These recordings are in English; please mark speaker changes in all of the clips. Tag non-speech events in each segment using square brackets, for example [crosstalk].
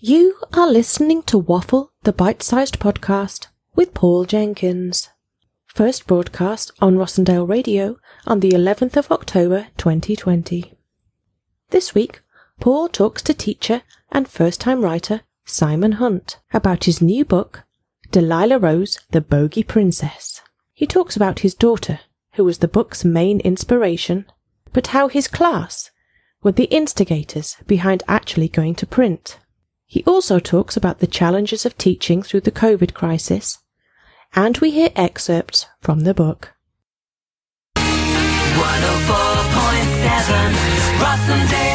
Speaker 1: You are listening to Waffle, the bite sized podcast with Paul Jenkins. First broadcast on Rossendale Radio on the 11th of October 2020. This week, Paul talks to teacher and first time writer Simon Hunt about his new book, Delilah Rose, the Bogey Princess. He talks about his daughter, who was the book's main inspiration, but how his class were the instigators behind actually going to print. He also talks about the challenges of teaching through the COVID crisis, and we hear excerpts from the book.
Speaker 2: 104.7 Rossendale Radio.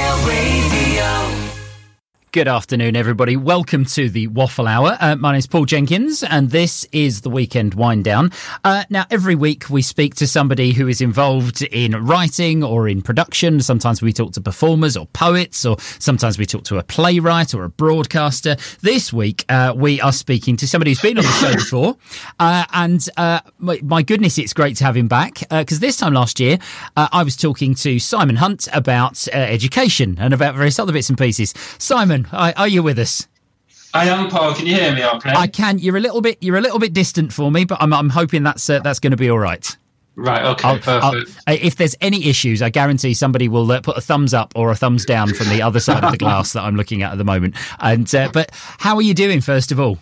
Speaker 3: Good afternoon, everybody. Welcome to the Waffle Hour. Uh, my name is Paul Jenkins, and this is the Weekend Wind Down. Uh, now, every week we speak to somebody who is involved in writing or in production. Sometimes we talk to performers or poets, or sometimes we talk to a playwright or a broadcaster. This week uh, we are speaking to somebody who's been on the show before, uh, and uh, my, my, goodness, it's great to have him back because this time last year uh, I was talking to Simon Hunt about education and about various other bits and pieces. Simon are you with us?
Speaker 4: I am, Paul. Can you hear me? Okay.
Speaker 3: I can. You're a little bit. You're a little bit distant for me, but I'm. I'm hoping that's uh, that's going to be all right.
Speaker 4: Right. Okay. I'll, perfect.
Speaker 3: I'll, if there's any issues, I guarantee somebody will uh, put a thumbs up or a thumbs down from the other side of the [laughs] glass that I'm looking at at the moment. And uh, but how are you doing? First of all.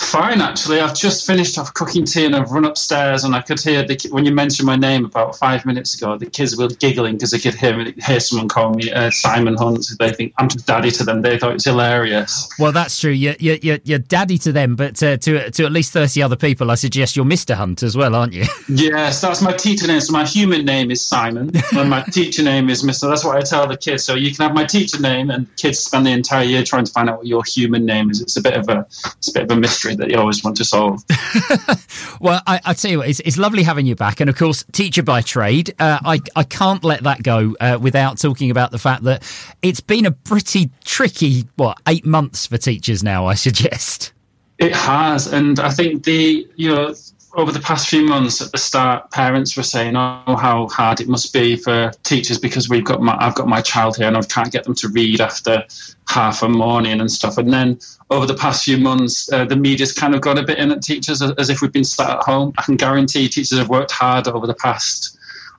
Speaker 4: Fine, actually. I've just finished off cooking tea and I've run upstairs and I could hear the, when you mentioned my name about five minutes ago, the kids were giggling because they could hear me, hear someone call me uh, Simon Hunt. They think I'm just daddy to them. They thought it's hilarious.
Speaker 3: Well, that's true. You're, you're, you're daddy to them, but uh, to to at least thirty other people, I suggest you're Mr. Hunt as well, aren't you? [laughs]
Speaker 4: yes, that's my teacher name. So my human name is Simon and my [laughs] teacher name is Mr. That's what I tell the kids. So you can have my teacher name, and kids spend the entire year trying to find out what your human name is. It's a bit of a it's a bit of a mystery that you always want to solve. [laughs]
Speaker 3: well, I, I tell you what, it's, it's, lovely having you back, and of course, teacher by trade. Uh, I I can't let that go uh, without talking about the fact that it's been a pretty tricky what eight months for teachers now. I suggest
Speaker 4: it has, and I think the you know over the past few months at the start, parents were saying, "Oh, how hard it must be for teachers because we've got my I've got my child here and I can't get them to read after half a morning and stuff." And then over the past few months, uh, the media's kind of got a bit in at teachers as, if we've been sat at home. I can guarantee teachers have worked hard over the past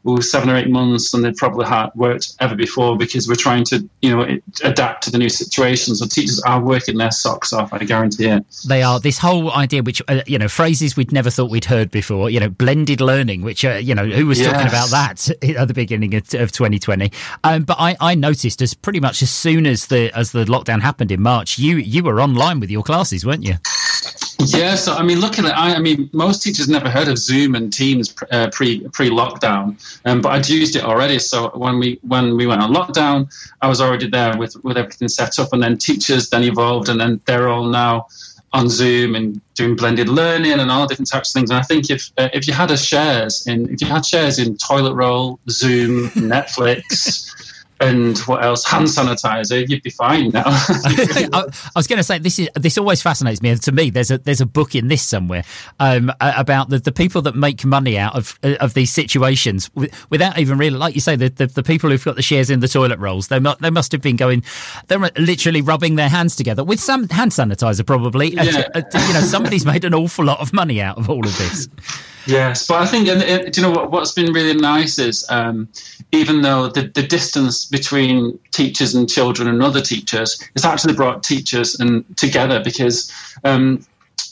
Speaker 4: ooh, seven or eight months than they've probably had worked ever before because we're trying to, you know, adapt to the new situation. So teachers are working their socks off. I guarantee it.
Speaker 3: They are. This whole idea, which uh, you know, phrases we'd never thought we'd heard before. You know, blended learning, which uh, you know, who was yes. talking about that [laughs] at the beginning of, of 2020? Um, but I, I noticed as pretty much as soon as the as the lockdown happened in March, you you were online with your classes, weren't you?
Speaker 4: Yeah, so I mean, looking at, I, I mean, most teachers never heard of Zoom and Teams uh, pre pre lockdown, um, but I'd used it already. So when we when we went on lockdown, I was already there with with everything set up, and then teachers then evolved, and then they're all now on Zoom and doing blended learning and all different types of things. And I think if uh, if you had a shares in if you had shares in Toilet Roll, Zoom, [laughs] Netflix and what else? Hand sanitizer. You'd be fine now. [laughs] [laughs] I,
Speaker 3: was going to say this is this always fascinates me. And to me, there's a there's a book in this somewhere um, about the, the people that make money out of of these situations without even really, like you say, the, the, the people who've got the shares in the toilet rolls. They mu- they must have been going, they're literally rubbing their hands together with some hand sanitizer, probably. Yeah. And, uh, you know, somebody's made an awful lot of money out of all of this. [laughs]
Speaker 4: Yes, but I think, and, do you know what? What's been really nice is, um, even though the, the distance between teachers and children and other teachers, it's actually brought teachers and together because um,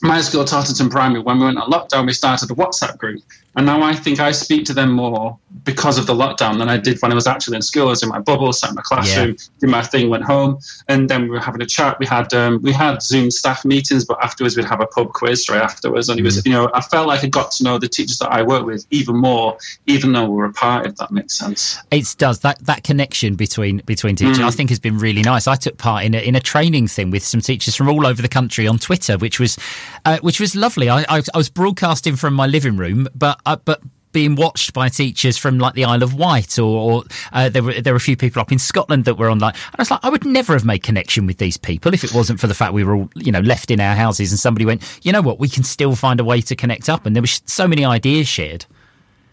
Speaker 4: my school, Totterton Primary, when we went on lockdown, we started a WhatsApp group, and now I think I speak to them more because of the lockdown than I did when I was actually in school. I was in my bubble, sat in my classroom, yeah. did my thing, went home, and then we were having a chat. We had um, we had Zoom staff meetings, but afterwards we'd have a pub quiz straight afterwards. And it was, you know, I felt like I got to know the teachers that I work with even more, even though we were apart. If that makes sense.
Speaker 3: It does. That that connection between between teachers, mm. I think, has been really nice. I took part in a, in a training thing with some teachers from all over the country on Twitter, which was uh, which was lovely. I, I, I was broadcasting from my living room, but uh, but being watched by teachers from like the Isle of Wight, or, or uh, there were there were a few people up in Scotland that were online. And I was like, I would never have made connection with these people if it wasn't for the fact we were all you know left in our houses, and somebody went, you know what, we can still find a way to connect up, and there were so many ideas shared.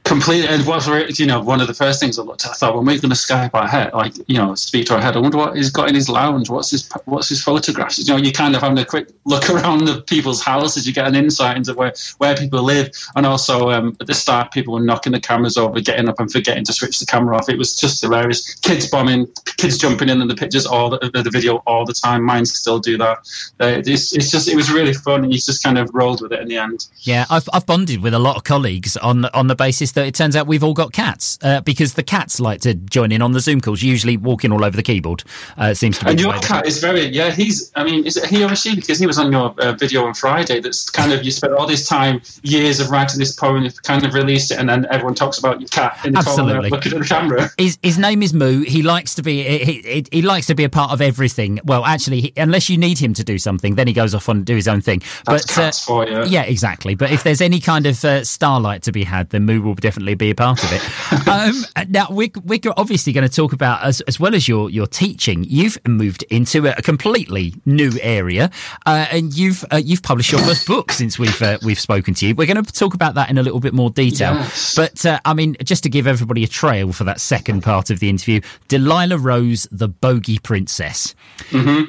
Speaker 4: Completely, re- you know one of the first things I looked at, I thought, when we're going to Skype our head, like you know, speak to our head. I wonder what he's got in his lounge. What's his what's his photographs? You know, you kind of having a quick look [laughs] around the people's houses. You get an insight into where where people live, and also um, at the start, people were knocking the cameras over, getting up and forgetting to switch the camera off. It was just hilarious. Kids bombing, kids jumping in in the pictures all the, the video all the time. Mine still do that. Uh, it's, it's just it was really fun, and you just kind of rolled with it in the end.
Speaker 3: Yeah, I've I've bonded with a lot of colleagues on on the basis that it turns out we've all got cats uh, because the cats like to join in on the Zoom calls, usually walking all over the keyboard. Uh, it seems to be.
Speaker 4: And your cat is very yeah. He's I mean, is it he or she? Because he was on your uh, video on Friday. That's kind of you spent all this time, years of writing this poem, you've kind of released it, and then everyone talks about your cat in the
Speaker 3: Absolutely.
Speaker 4: corner looking at the camera.
Speaker 3: His, his name is Moo. He likes to be he, he, he likes to be a part of everything. Well, actually, he, unless you need him to do something, then he goes off and do his own thing.
Speaker 4: That's
Speaker 3: but
Speaker 4: cats for you.
Speaker 3: yeah, exactly. But if there's any kind of uh, starlight to be had, then Moo will definitely be a part of it. [laughs] um, now we're, we're obviously going to talk about as, as well as your your teaching. You've moved into a completely new area, uh, and you've uh, you've published your first book since we've uh, we've spoken to you. We're going to talk about that in a little bit more detail.
Speaker 4: Yes.
Speaker 3: But uh, I mean, just to give everybody a trail for that second part of the interview, Delilah Rose, the Bogey Princess.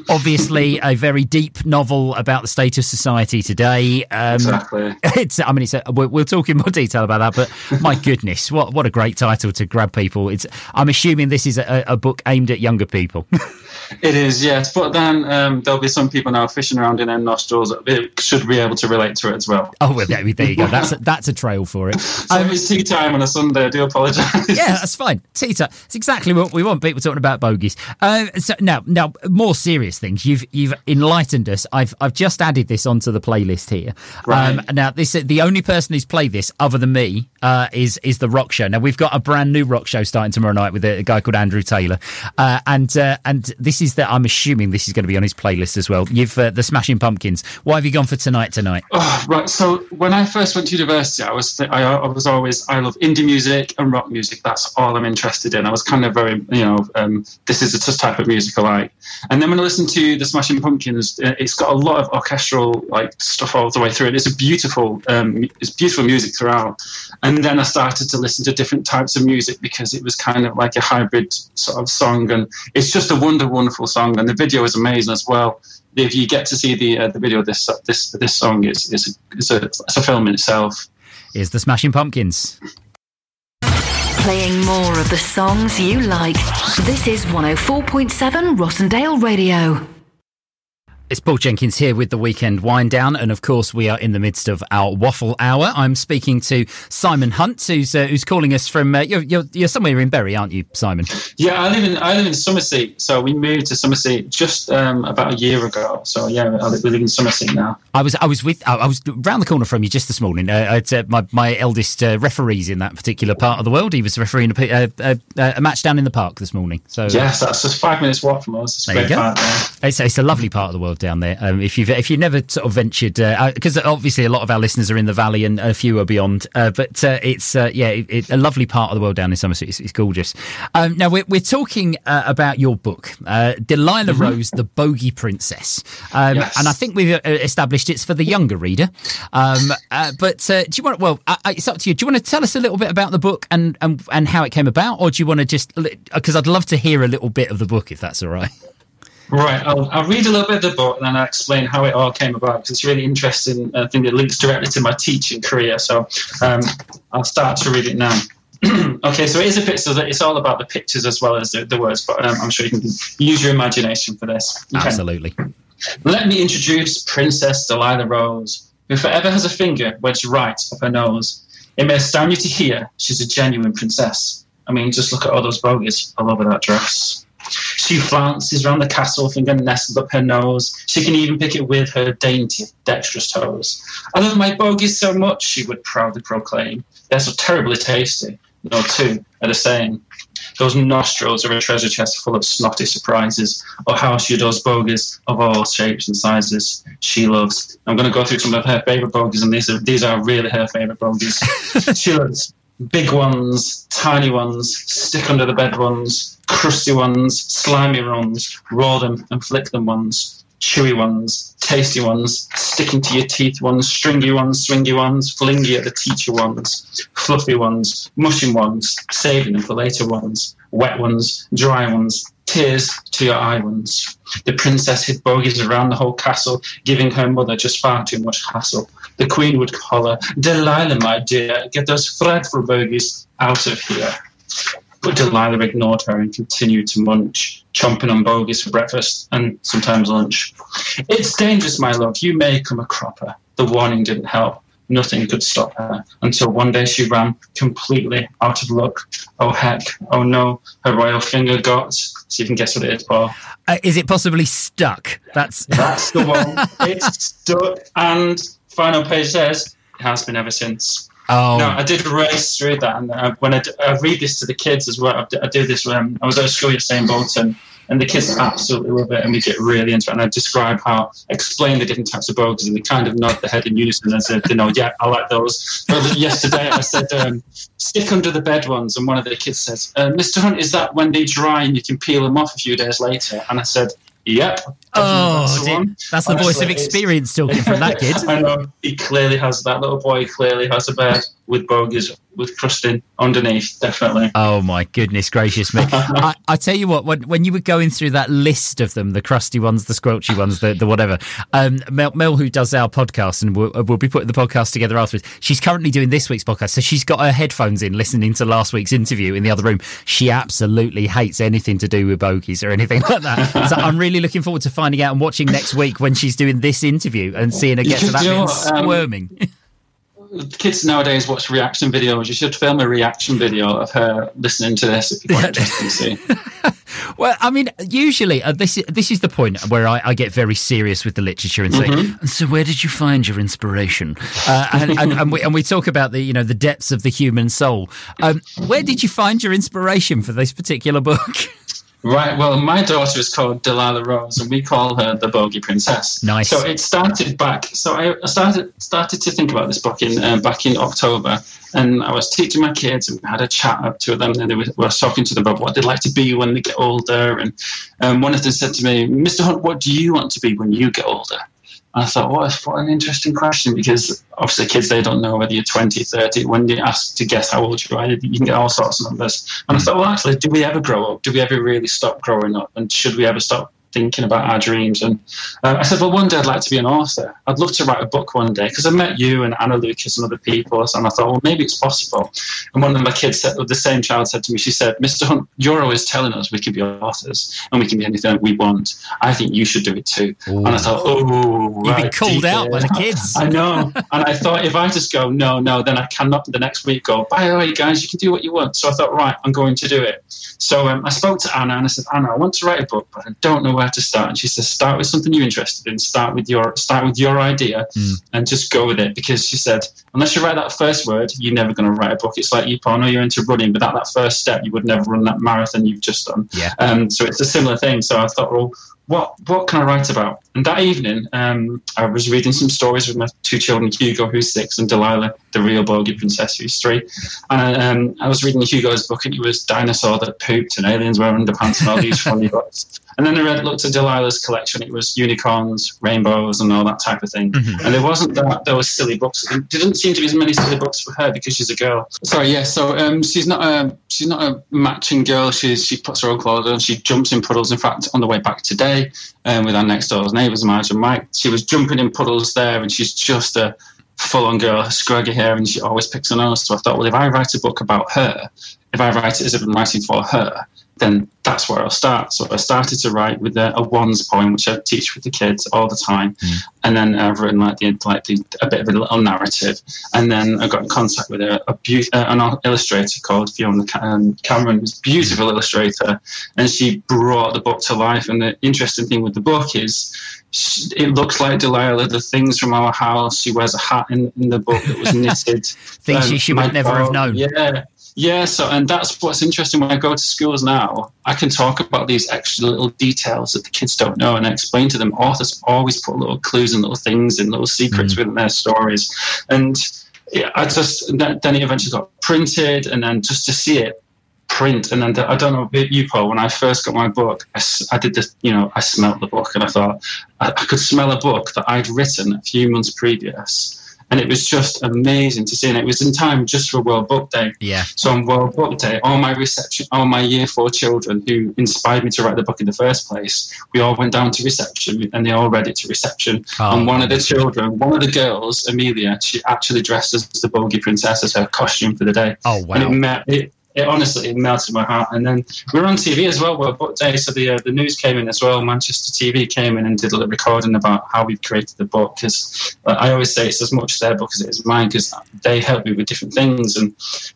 Speaker 3: Obviously, a very deep novel about the state of society today. Um,
Speaker 4: Exactly. [laughs]
Speaker 3: It's. I mean, it's. A, we'll, we'll talk in more detail about that. But my goodness, what what a great title to grab people. It's. I'm assuming this is a, a book aimed at younger people. [laughs]
Speaker 4: It is, yes. But then um, there'll be some people now fishing around in their nostrils that should be able to relate to it as well.
Speaker 3: oh, well, there, there you go. That's a, that's a trail for it. [laughs]
Speaker 4: So it's tea time on a Sunday. I do apologise.
Speaker 3: yeah, that's fine. Tita, it's exactly what we want. People talking about bogies. Uh, so now, now, more serious things. You've you've enlightened us. I've I've just added this onto the playlist here.
Speaker 4: Right.
Speaker 3: Um, now, this the only person who's played this other than me uh, is is the rock show. Now we've got a brand new rock show starting tomorrow night with a, a guy called Andrew Taylor, uh, and uh, and this is that I'm assuming this is going to be on his playlist as well. You've uh, the Smashing Pumpkins. Why have you gone for tonight tonight?
Speaker 4: Oh, right. So when I first went to university, I was th- I, I was always I love indie music and rock music. That's all I'm interested in. I was kind of very you know um, this is the type of music I like. And then when I listened to the Smashing Pumpkins, uh, it's got a lot of orchestral like stuff all the way through. it. It's a beautiful um, it's beautiful music throughout. And then I started to listen to different types of music because it was kind of like a hybrid sort of song, and it's just a wonder wonderful song. And the video is amazing as well if you get to see the uh, the video of this this this song, it's it's a, it's a it's a film in itself.
Speaker 3: Is the Smashing Pumpkins?
Speaker 5: Playing more of the songs you like. This is 104.7 Rossendale Radio.
Speaker 3: It's Paul Jenkins here with the weekend wind down, and of course we are in the midst of our waffle hour. I'm speaking to Simon Hunt, who's uh, who's calling us from. Uh, you're, you're you're somewhere in Bury, aren't you, Simon?
Speaker 4: Yeah, I live in I live in Summerseat, so we moved to Summerseat just um, about a year ago. So yeah, we live in Summerseat now.
Speaker 3: I was I was with I was round the corner from you just this morning. Uh, uh, my my eldest uh, referees in that particular part of the world. He was refereeing a, uh, a match down in the park this morning. So
Speaker 4: Yes, that's just five minutes walk from us. It's a
Speaker 3: There you go. It's, it's a lovely part of the world down there. Um, if you've if you've never sort of ventured, because obviously a lot of our listeners are in the valley and a few are beyond. Uh, but uh, it's uh, yeah, it, it, a lovely part of the world down in Summerseat. It's, it's gorgeous. Um, now we're we're talking uh, about your book, uh, Delilah Rose, the Bogey Princess, um,
Speaker 4: Yes.
Speaker 3: and I think we've uh, established it's for the younger reader. Um, uh, but uh, do you want? Well, uh, uh, it's up to you. Do you want to tell us a little bit about the book and and, and how it came about, or do you want to just? Because I'd love to hear a little bit of the book, if that's all right.
Speaker 4: Right, I'll, I'll read a little bit of the book and then I'll explain how it all came about because it's really interesting. I think it links directly to my teaching career. So um, I'll start to read it now. [clears throat] okay, so it is a picture. So it's all about the pictures as well as the, the words, but um, I'm sure you can use your imagination for this. Okay.
Speaker 3: Absolutely.
Speaker 4: Let me introduce Princess Delilah Rose, who forever has a finger wedged right up her nose. It may astound you to hear she's a genuine princess. I mean, just look at all those bogies all over that dress. She flounces round the castle, finger nestled up her nose. She can even pick it with her dainty, dexterous toes. I love my bogies so much, she would proudly proclaim. They're so terribly tasty. No two are the same. Those nostrils are a treasure chest full of snotty surprises. Oh, how she adores bogies of all shapes and sizes. She loves. I'm going to go through some of her favourite bogies, and these are these are really her favourite bogies. [laughs] she loves big ones, tiny ones, stick under the bed ones, crusty ones, slimy ones, raw them and flick them ones. chewy ones, tasty ones, sticking to your teeth ones, stringy ones, swingy ones, flingy at the teacher ones, fluffy ones, mushy ones, saving them for later ones, wet ones, dry ones, tears to your eye ones. The princess hid bogies around the whole castle, giving her mother just far too much hassle. The queen would holler, Delilah, my dear, get those frightful bogies out of here. But Delilah ignored her and continued to munch, chomping on bogies for breakfast and sometimes lunch. It's dangerous, my love. You may come a cropper. The warning didn't help. Nothing could stop her until one day she ran completely out of luck. Oh heck, oh no, her royal finger got. So you can guess what it is, Paul.
Speaker 3: Uh, is it possibly stuck? That's
Speaker 4: That's the one. [laughs] it's stuck. And final page says, it has been ever since.
Speaker 3: oh
Speaker 4: No, I did race through that, and uh, when I, d- I read this to the kids as well, I d- I do this. Um, I was at a school at St Bolton, and the kids absolutely love it, and we get really into it. And I describe how explain the different types of bogies, and they kind of nod their head in unison and said, "You know, yeah, I like those." But yesterday, I said, um, "Stick under the bed ones," and one of the kids says, uh, "Mr. Hunt, is that when they dry and you can peel them off a few days later?" And I said, "Yep."
Speaker 3: oh,
Speaker 4: that's the
Speaker 3: dear. that's the voice of experience talking from that [laughs] kid.
Speaker 4: I know he clearly has that little boy. Clearly has a bed with bogies with crusting underneath. Definitely.
Speaker 3: Oh my goodness gracious me! [laughs] I, I tell you what, when, when you were going through that list of them, the crusty ones, the squelchy ones, the, the whatever, um, Mel, Mel, who does our podcast, and we'll, we'll be putting the podcast together afterwards. She's currently doing this week's podcast, so she's got her headphones in, listening to last week's interview in the other room. She absolutely hates anything to do with bogies or anything like that. so I'm [laughs] really looking forward to finding out and watching next week when she's doing this interview and seeing her get to that bit
Speaker 4: um,
Speaker 3: squirming. [laughs]
Speaker 4: Kids nowadays watch reaction videos. You should film a reaction video of her listening to this if you want to see. [laughs]
Speaker 3: Well, I mean, usually uh, this this is the point where I, I get very serious with the literature and say,
Speaker 4: Mm-hmm.
Speaker 3: "And so, where did you find your inspiration?" Uh, and, and, and, we, and we talk about the you know the depths of the human soul. Um, where did you find your inspiration for this particular book? [laughs]
Speaker 4: Right. Well, my daughter is called Delilah Rose, and we call her the Bogey Princess.
Speaker 3: Nice.
Speaker 4: So it started back. So I started started to think about this book in uh, back in October, and I was teaching my kids, and we had a chat up to them, and they were, was talking to them about what they'd like to be when they get older. And um, one of them said to me, "Mr. Hunt, what do you want to be when you get older?" I thought, what, a- what an interesting question because obviously kids, they don't know whether you're 20, 30. When you ask to guess how old you are, you can get all sorts of numbers. And I thought, well, actually, do we ever grow up? Do we ever really stop growing up? And should we ever stop thinking about our dreams? And uh, I said, well, one day I'd like to be an author. I'd love to write a book one day because I met you and Anna Lucas and other people. And I thought, well, maybe it's possible. And one of my kids said, the same child said to me, she said, Mr. Hunt, you're always telling us we can be authors and we can be anything we want. I think you should do it too. And I thought, oh,
Speaker 3: You've been
Speaker 4: right,
Speaker 3: called out by the kids. [laughs]
Speaker 4: I know. And I thought if I just go, no, no, then I cannot the next week go, by the way, guys, you can do what you want. So I thought, right, I'm going to do it. So um, I spoke to Anna and I said, Anna, I want to write a book, but I don't know where to start. And she says, start with something you're interested in. Start with your start with your idea and just go with it. Because she said, unless you write that first word, you're never going to write a book. It's like you, I know you're into running, but that that first step, you would never run that marathon you've just done.
Speaker 3: Yeah.
Speaker 4: Um, so it's a similar thing. So I thought, well, what what can I write about? And that evening, um, I was reading some stories with my two children, Hugo, who's six, and Delilah, the real bogey princess, who's three. And I, um, I was reading Hugo's book, and it was dinosaur that pooped and aliens wearing underpants and all these funny books. And then I read, looked at Delilah's collection. It was unicorns, rainbows, and all that type of thing. And there wasn't that those silly books. There didn't seem to be as many silly books for her because she's a girl. Sorry, yeah. So um, she's not a she's not a matching girl. She's she puts her own clothes on. She jumps in puddles. In fact, on the way back today, um, with our next door neighbours, Marge and Mike, she was jumping in puddles there, and she's just a full-on girl, scraggy hair, and she always picks her nose. So I thought, well, if I write a book about her, if I write it as if I'm writing for her, then that's where I'll start. So I started to write with a, a ones poem, which I teach with the kids all the time, and then I've written like the like the, a bit of a little narrative, and then I got in contact with a, a beau- uh, an illustrator called Fiona um, Cameron, who's a beautiful illustrator, and she brought the book to life. And the interesting thing with the book is. sh- It looks like Delilah, the things from our house. She wears a hat in, in the book that was knitted. [laughs]
Speaker 3: Things
Speaker 4: Um,
Speaker 3: she, she would never have known.
Speaker 4: Yeah, yeah. So, and that's what's interesting when I go to schools now. I can talk about these extra little details that the kids don't know, and I explain to them. Authors always put little clues and little things and little secrets
Speaker 3: Mm.
Speaker 4: within their stories, and yeah, I just then it eventually got printed, and then just to see it print. And then the, I don't know about you, Paul. When I first got my book, I did this. You know, I smelt the book, and I thought I, I could smell a book that I'd written a few months previous. And it was just amazing to see. And it was in time just for World Book Day.
Speaker 3: Yeah.
Speaker 4: So on World Book Day, all my reception, all my year four children who inspired me to write the book in the first place, we all went down to reception and they all read it to reception.
Speaker 3: Oh,
Speaker 4: and one of the children, one of the girls, Amelia, she actually dressed as the Bogey Princess as her costume for the day.
Speaker 3: Oh
Speaker 4: And it,
Speaker 3: wow.
Speaker 4: it, it honestly it melted my heart. And then we were on TV as well. World Book Day, so the uh, the news came in as well. Manchester TV came in and did a little recording about how we've created the book. Because I always say it's as much their book as it is mine because they helped me with different things. And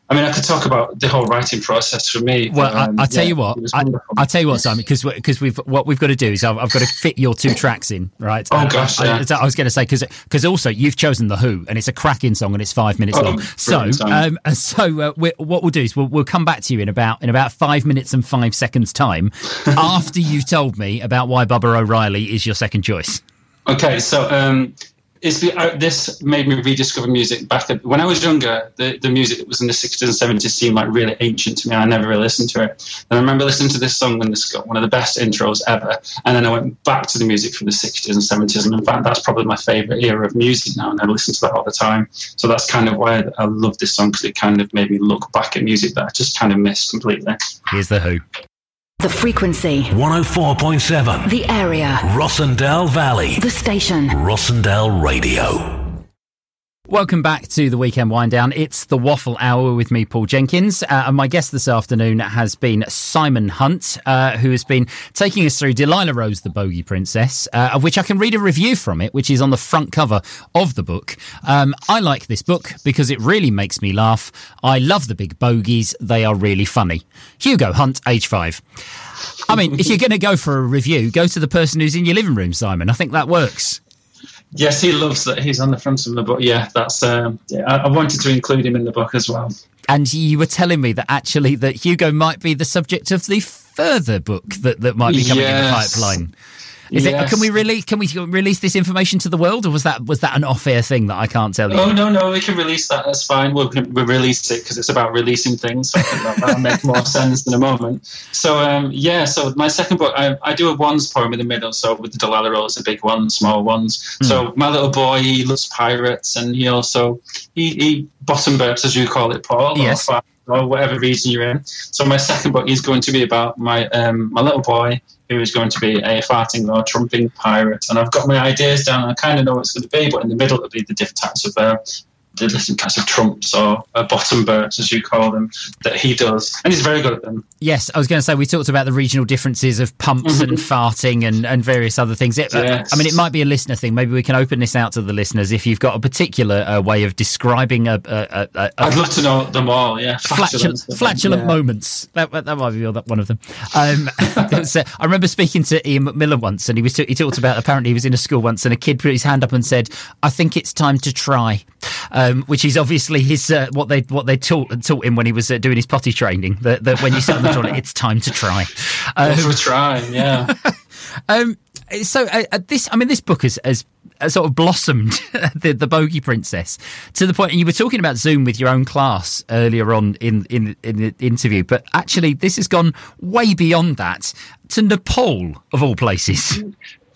Speaker 4: I mean, I could talk about the whole writing process for me.
Speaker 3: Well,
Speaker 4: but,
Speaker 3: I,
Speaker 4: um,
Speaker 3: I'll tell
Speaker 4: yeah,
Speaker 3: you what. I, I'll tell you what, Simon, because because we've what we've got to do is I've, I've got to fit your two tracks in, right?
Speaker 4: Oh,
Speaker 3: And
Speaker 4: gosh,
Speaker 3: I,
Speaker 4: yeah.
Speaker 3: I, I was going to say because because also you've chosen the Who, and it's a cracking song, and it's five minutes
Speaker 4: Oh,
Speaker 3: long. So um, and [laughs] so uh, we what we'll do is we'll, we'll come back to you in about in about five minutes and five seconds time [laughs] after you've told me about why Baba O'Riley is your second choice.
Speaker 4: Okay, so um, it's the, uh, this made me rediscover music back at, when I was younger. The, the music that was in the 60s and 70s seemed like really ancient to me. I never really listened to it. And I remember listening to this song and this got one of the best intros ever. And then I went back to the music from the 60s and 70s. And in fact, that's probably my favorite era of music now. And I listen to that all the time. So that's kind of why I love this song because it kind of made me look back at music that I just kind of missed completely.
Speaker 3: Here's the Who.
Speaker 5: The frequency,
Speaker 6: 104.7
Speaker 5: the area,
Speaker 6: Rossendale Valley.
Speaker 5: the station.
Speaker 6: Rossendale Radio.
Speaker 3: Welcome back to the weekend wind down. It's the Waffle Hour with me, Paul Jenkins. Uh, and my guest this afternoon has been Simon Hunt, uh, who has been taking us through Delilah Rose, the Bogey Princess, uh, of which I can read a review from it, which is on the front cover of the book. Um, I like this book because it really makes me laugh. I love the big bogies. They are really funny. Hugo Hunt, age five. I mean, if you're going to go for a review, go to the person who's in your living room, Simon. I think that works.
Speaker 4: Yes, he loves that. He's on the front of the book. Yeah, that's. Um, yeah, I, I wanted to include him in the book as well.
Speaker 3: And you were telling me that actually that Hugo might be the subject of the further book that, that might be coming in the pipeline. Is it? Can we release? Can we release this information to the world, or was that was that an off-air thing that I can't tell you?
Speaker 4: Oh no, no, we can release that. That's fine. We'll, we'll release it because it's about releasing things. So that, that'll make more sense in a moment. So um, yeah, so my second book, I, I do a ones poem in the middle. So with the Delilah Rose, the big one, small ones. So my little boy, he loves pirates, and he also he, he bottom burps as you call it, Paul. or
Speaker 3: Yes.
Speaker 4: Or whatever region you're in. So my second book is going to be about my um, my little boy who is going to be a farting or trumping pirate. And I've got my ideas down. I kind of know what it's going to be, but in the middle it'll be the different types of uh, the different types of trumps or uh, bottom burps, as you call them, that he does, and he's very good at them.
Speaker 3: Yes, I was going to say we talked about the regional differences of pumps and farting and, and various other things. It, uh,
Speaker 4: Yes.
Speaker 3: I mean, it might be a listener thing. Maybe we can open this out to the listeners if you've got a particular uh, way of describing a, a, a, a,
Speaker 4: I'd love to know them all. Yeah,
Speaker 3: flatulent,
Speaker 4: Flatulence.
Speaker 3: flatulent
Speaker 4: Yeah.
Speaker 3: moments. That, that might be one of them. Um, [laughs] was, uh, I remember speaking to Ian McMillan once, and he was he talked about apparently he was in a school once, and a kid put his hand up and said, "I think it's time to try," um, which is obviously his uh, what they what they taught taught him when he was uh, doing his potty training. That, that when you sit on the toilet, it's time to try. [laughs] Um,
Speaker 4: we're trying. Yeah. [laughs]
Speaker 3: um, so uh, uh, this, I mean, this book has, has, has sort of blossomed [laughs] the, the Bogey Princess to the point. And you were talking about Zoom with your own class earlier on in in, in the interview, but actually, this has gone way beyond that to Nepal of all places.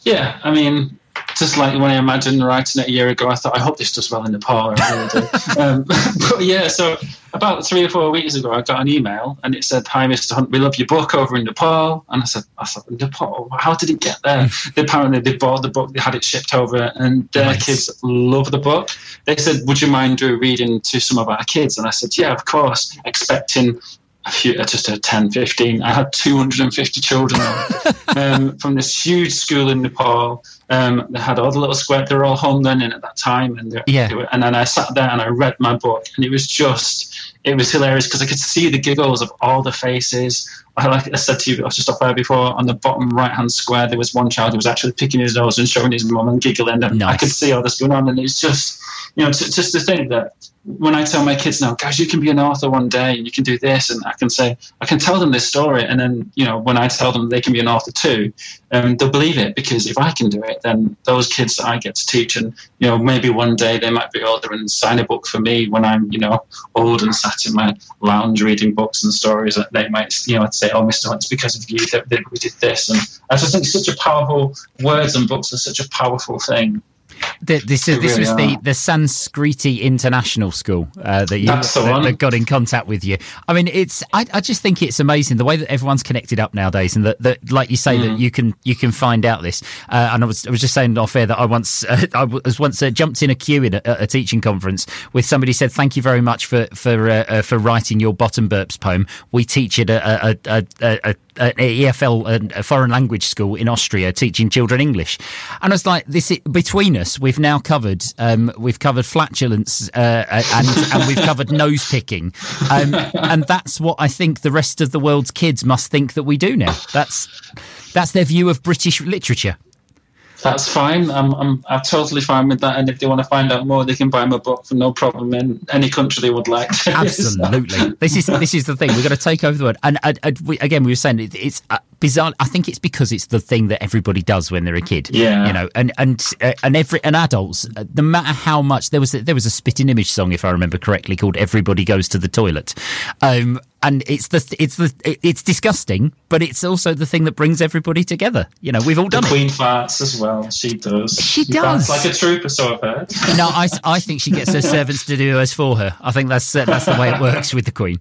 Speaker 4: Yeah, I mean, just like when I imagined writing it a year ago, I thought, I hope this does well in Nepal. I really do. [laughs] um, [laughs] but yeah, so about three or four weeks ago, I got an email and it said, Hi, Mr. Hunt, we love your book over in Nepal. And I said, I thought, Nepal? How did it get there? [laughs] they, apparently, they bought the book, they had it shipped over, and their
Speaker 3: Nice.
Speaker 4: kids love the book. They said, Would you mind doing reading to some of our kids? And I said, Yeah, of course, expecting a few, uh, just a 10, 15. I had 250 children [laughs] um, from this huge school in Nepal. Um, they had all the little square, they were all home learning at that time. And,
Speaker 3: Yeah.
Speaker 4: were- and then I sat there and I read my book, and it was just, it was hilarious because I could see the giggles of all the faces. I, like I said to you, I was just up there before, on the bottom right hand square, there was one child who was actually picking his nose and showing his mum and giggling. And I could see all this going on. And it's just, you know, t- just to think that when I tell my kids now, guys, you can be an author one day and you can do this, and I can say, I can tell them this story, and then you know when I tell them they can be an author too, um, they'll believe it because if I can do it, then those kids that I get to teach, and you know maybe one day they might be older and sign a book for me when I'm you know old and sat in my lounge reading books and stories, that they might you know I'd say, oh, Mr. Hunt, it's because of you that, that we did this, and I just think such a powerful words and books are such a powerful thing.
Speaker 3: Th- This is this
Speaker 4: really
Speaker 3: was the
Speaker 4: are.
Speaker 3: the Sanskriti International School uh, that you that, that got in contact with you. I mean, it's I, I just think it's amazing the way that everyone's connected up nowadays, and that, that like you say
Speaker 4: Mm.
Speaker 3: that you can you can find out this. Uh, and I was I was just saying off air that I once uh, [laughs] I was once uh, jumped in a queue in a, a teaching conference with somebody said thank you very much for for uh, uh, for writing your bottom burps poem. We teach it a, a, a an EFL, a, a foreign language school in Austria, teaching children English. And I was like, this between us, we've now covered, um, we've covered flatulence, uh, and and we've covered [laughs] nose picking, um, and that's what I think the rest of the world's kids must think that we do now. That's that's their view of British literature.
Speaker 4: That's fine. I'm, I'm, I'm totally fine with that. And if they want to find out more, they can buy my book for no problem in any country they would like. [laughs] to.
Speaker 3: Absolutely. this is this is the thing. We've got to take over the world. And we, again, we were saying it, it's uh, bizarre. I think it's because it's the thing that everybody does when they're a kid.
Speaker 4: Yeah.
Speaker 3: You know, and and uh, and every and adults, uh, no matter how much there was a, there was a spitting image song, if I remember correctly, called "Everybody Goes to the Toilet." Um, and it's the it's the it's disgusting, but it's also the thing that brings everybody together. You know, we've all
Speaker 4: The
Speaker 3: done it.
Speaker 4: Queen farts as well. She does.
Speaker 3: She
Speaker 4: farts
Speaker 3: does.
Speaker 4: like a trooper, so I've heard. [laughs]
Speaker 3: No, I, I think she gets her [laughs] servants to do hers for her. I think that's uh, that's the way it works with the Queen.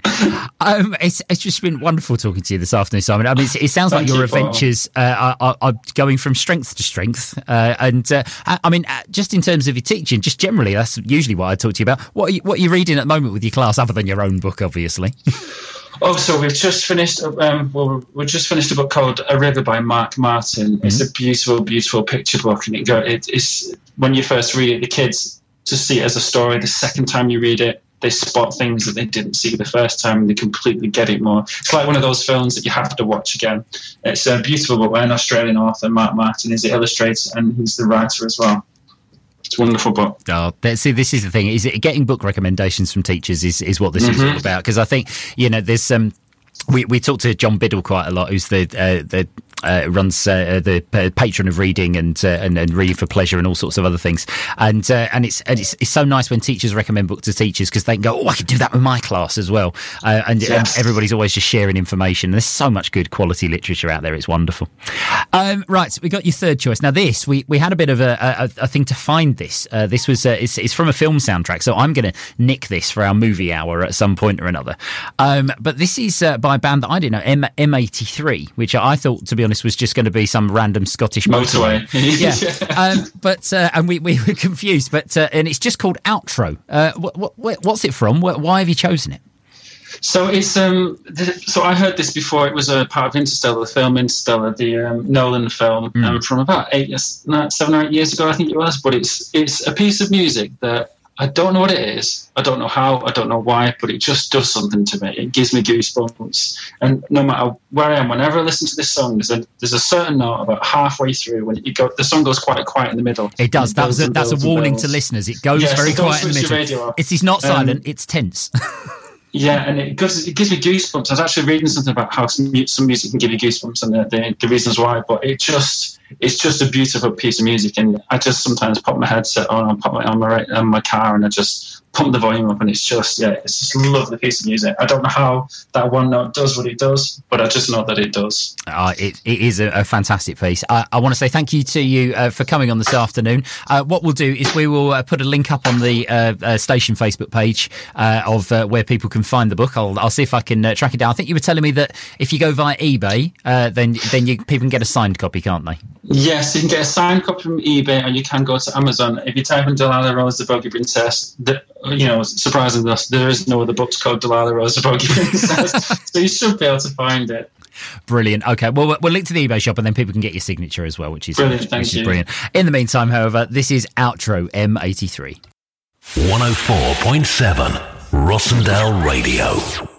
Speaker 3: Um, it's it's just been wonderful talking to you this afternoon, Simon. I mean, it's, it sounds like your
Speaker 4: you,
Speaker 3: adventures uh, are, are, going from strength to strength. Uh, and uh, I, I mean, uh, just in terms of your teaching, just generally, that's usually what I talk to you about. What are you, what are you reading at the moment with your class, other than your own book, obviously? [laughs]
Speaker 4: Oh, so we've just finished. Um, well, we've just finished a book called A River by Marc Martin. It's
Speaker 3: Mm-hmm.
Speaker 4: a beautiful, beautiful picture book, and it go. It, it's when you first read it, the kids just see it as a story. The second time you read it, they spot things that they didn't see the first time, and they completely get it more. It's like one of those films that you have to watch again. It's a beautiful book by an Australian author, Marc Martin, is the illustrator and he's the writer as well. It's wonderful book.
Speaker 3: Oh, that- see, this is the thing: is it, getting book recommendations from teachers is, is what this is all about. Because I think you know, there's um, we we talk to John Biddle quite a lot, who's the uh, the uh, runs uh, the uh, patron of reading and, uh, and and reading for pleasure and all sorts of other things. And uh, and it's and it's, it's so nice when teachers recommend books to teachers because they can go, oh, I can do that with my class as well. Uh, and, and everybody's always just sharing information. There's so much good quality literature out there. It's wonderful. Um, right, so we got your third choice. Now, this we, we had a bit of a, a, a thing to find this. Uh, this was uh, it's, it's from a film soundtrack, so I'm going to nick this for our movie hour at some point or another. Um, but this is uh, by a band that I didn't know, M M83, which I thought, to be honest, was just going to be some random Scottish motorway. [laughs] [laughs] Yeah, um, but uh, and we, we were [laughs] confused, but uh, and it's just called Outro. Uh, what, what, what's it from? Wh- Why have you chosen it?
Speaker 4: So it's um. The, so I heard this before. It was a part of Interstellar, the film Interstellar, the um, Nolan film, um, from about eight seven or eight years ago, I think it was. But it's it's a piece of music that I don't know what it is. I don't know how. I don't know why. But it just does something to me. It gives me goosebumps. And no matter where I am, whenever I listen to this song, there's a there's a certain note about halfway through when you go. The song goes quite quiet in the middle.
Speaker 3: It does. That was a, that's a warning to listeners. It goes
Speaker 4: Yes,
Speaker 3: very
Speaker 4: don't
Speaker 3: quiet in the middle. It's, it's not
Speaker 4: Um,
Speaker 3: silent. It's tense. [laughs]
Speaker 4: Yeah, and it gives it gives me goosebumps. I was actually reading something about how some, some music can give you goosebumps and the, the, the reasons why. But it just it's just a beautiful piece of music, and I just sometimes pop my headset on, I pop it on my on my car, and I just pump the volume up, and it's just yeah, it's just a lovely piece of music. I don't know how that one note does what it does, but I just know that it does.
Speaker 3: Uh, it, it is a, a fantastic piece. I, I want to say thank you to you uh, for coming on this afternoon. Uh, what we'll do is we will uh, put a link up on the uh, uh, station Facebook page of where people can find the book. I'll, I'll see if I can track it down. I think you were telling me that if you go via eBay, then then you, people can get a signed copy, can't they?
Speaker 4: Yes, you can get a signed copy from eBay, or you can go to Amazon. If you type in Delilah Rose, the Bogey Princess, the, you know, surprisingly enough, there is no other books called Delilah Rose, the Bogey Princess, [laughs] so you should be able to find it.
Speaker 3: Brilliant. Okay, well, we'll- we'll link to the eBay shop and then people can get your signature as well, which is
Speaker 4: Brilliant,
Speaker 3: which,
Speaker 4: thank
Speaker 3: is
Speaker 4: you.
Speaker 3: brilliant. In the meantime, however, this is outro M83.
Speaker 6: 104.7 Rossendale Radio.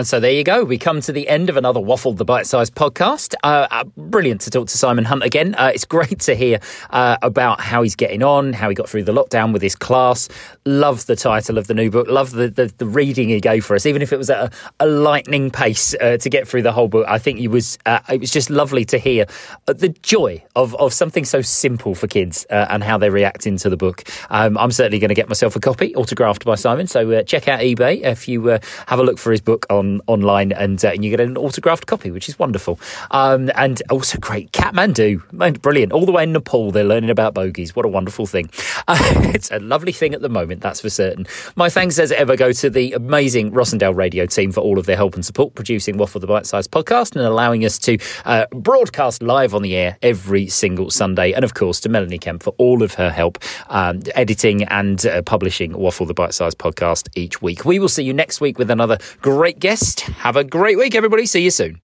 Speaker 3: And so there you go. We come to the end of another Waffle the Bite Sized podcast. Uh, uh, brilliant to talk to Simon Hunt again. Uh, it's great to hear uh, about how he's getting on, how he got through the lockdown with his class. Love the title of the new book. Love the, the, the reading he gave for us, even if it was at a, a lightning pace uh, to get through the whole book. I think he was. Uh, it was just lovely to hear the joy of, of something so simple for kids and how they're reacting to the book. Um, I'm certainly going to get myself a copy autographed by Simon. So check out eBay if you have a look for his book on online, and, uh, and you get an autographed copy, which is wonderful. Um, and also great Kathmandu, brilliant. All the way in Nepal, they're learning about bogies. What a wonderful thing! Uh, [laughs] it's a lovely thing at the moment, that's for certain. My thanks as ever go to the amazing Rossendale Radio team for all of their help and support producing Waffle the Bite Size podcast and allowing us to uh, broadcast live on the air every single Sunday. And of course, to Melanie Kemp for all of her help um, editing and uh, publishing Waffle the Bite Size podcast each week. We will see you next week with another great guest. Have a great week, everybody. See you soon.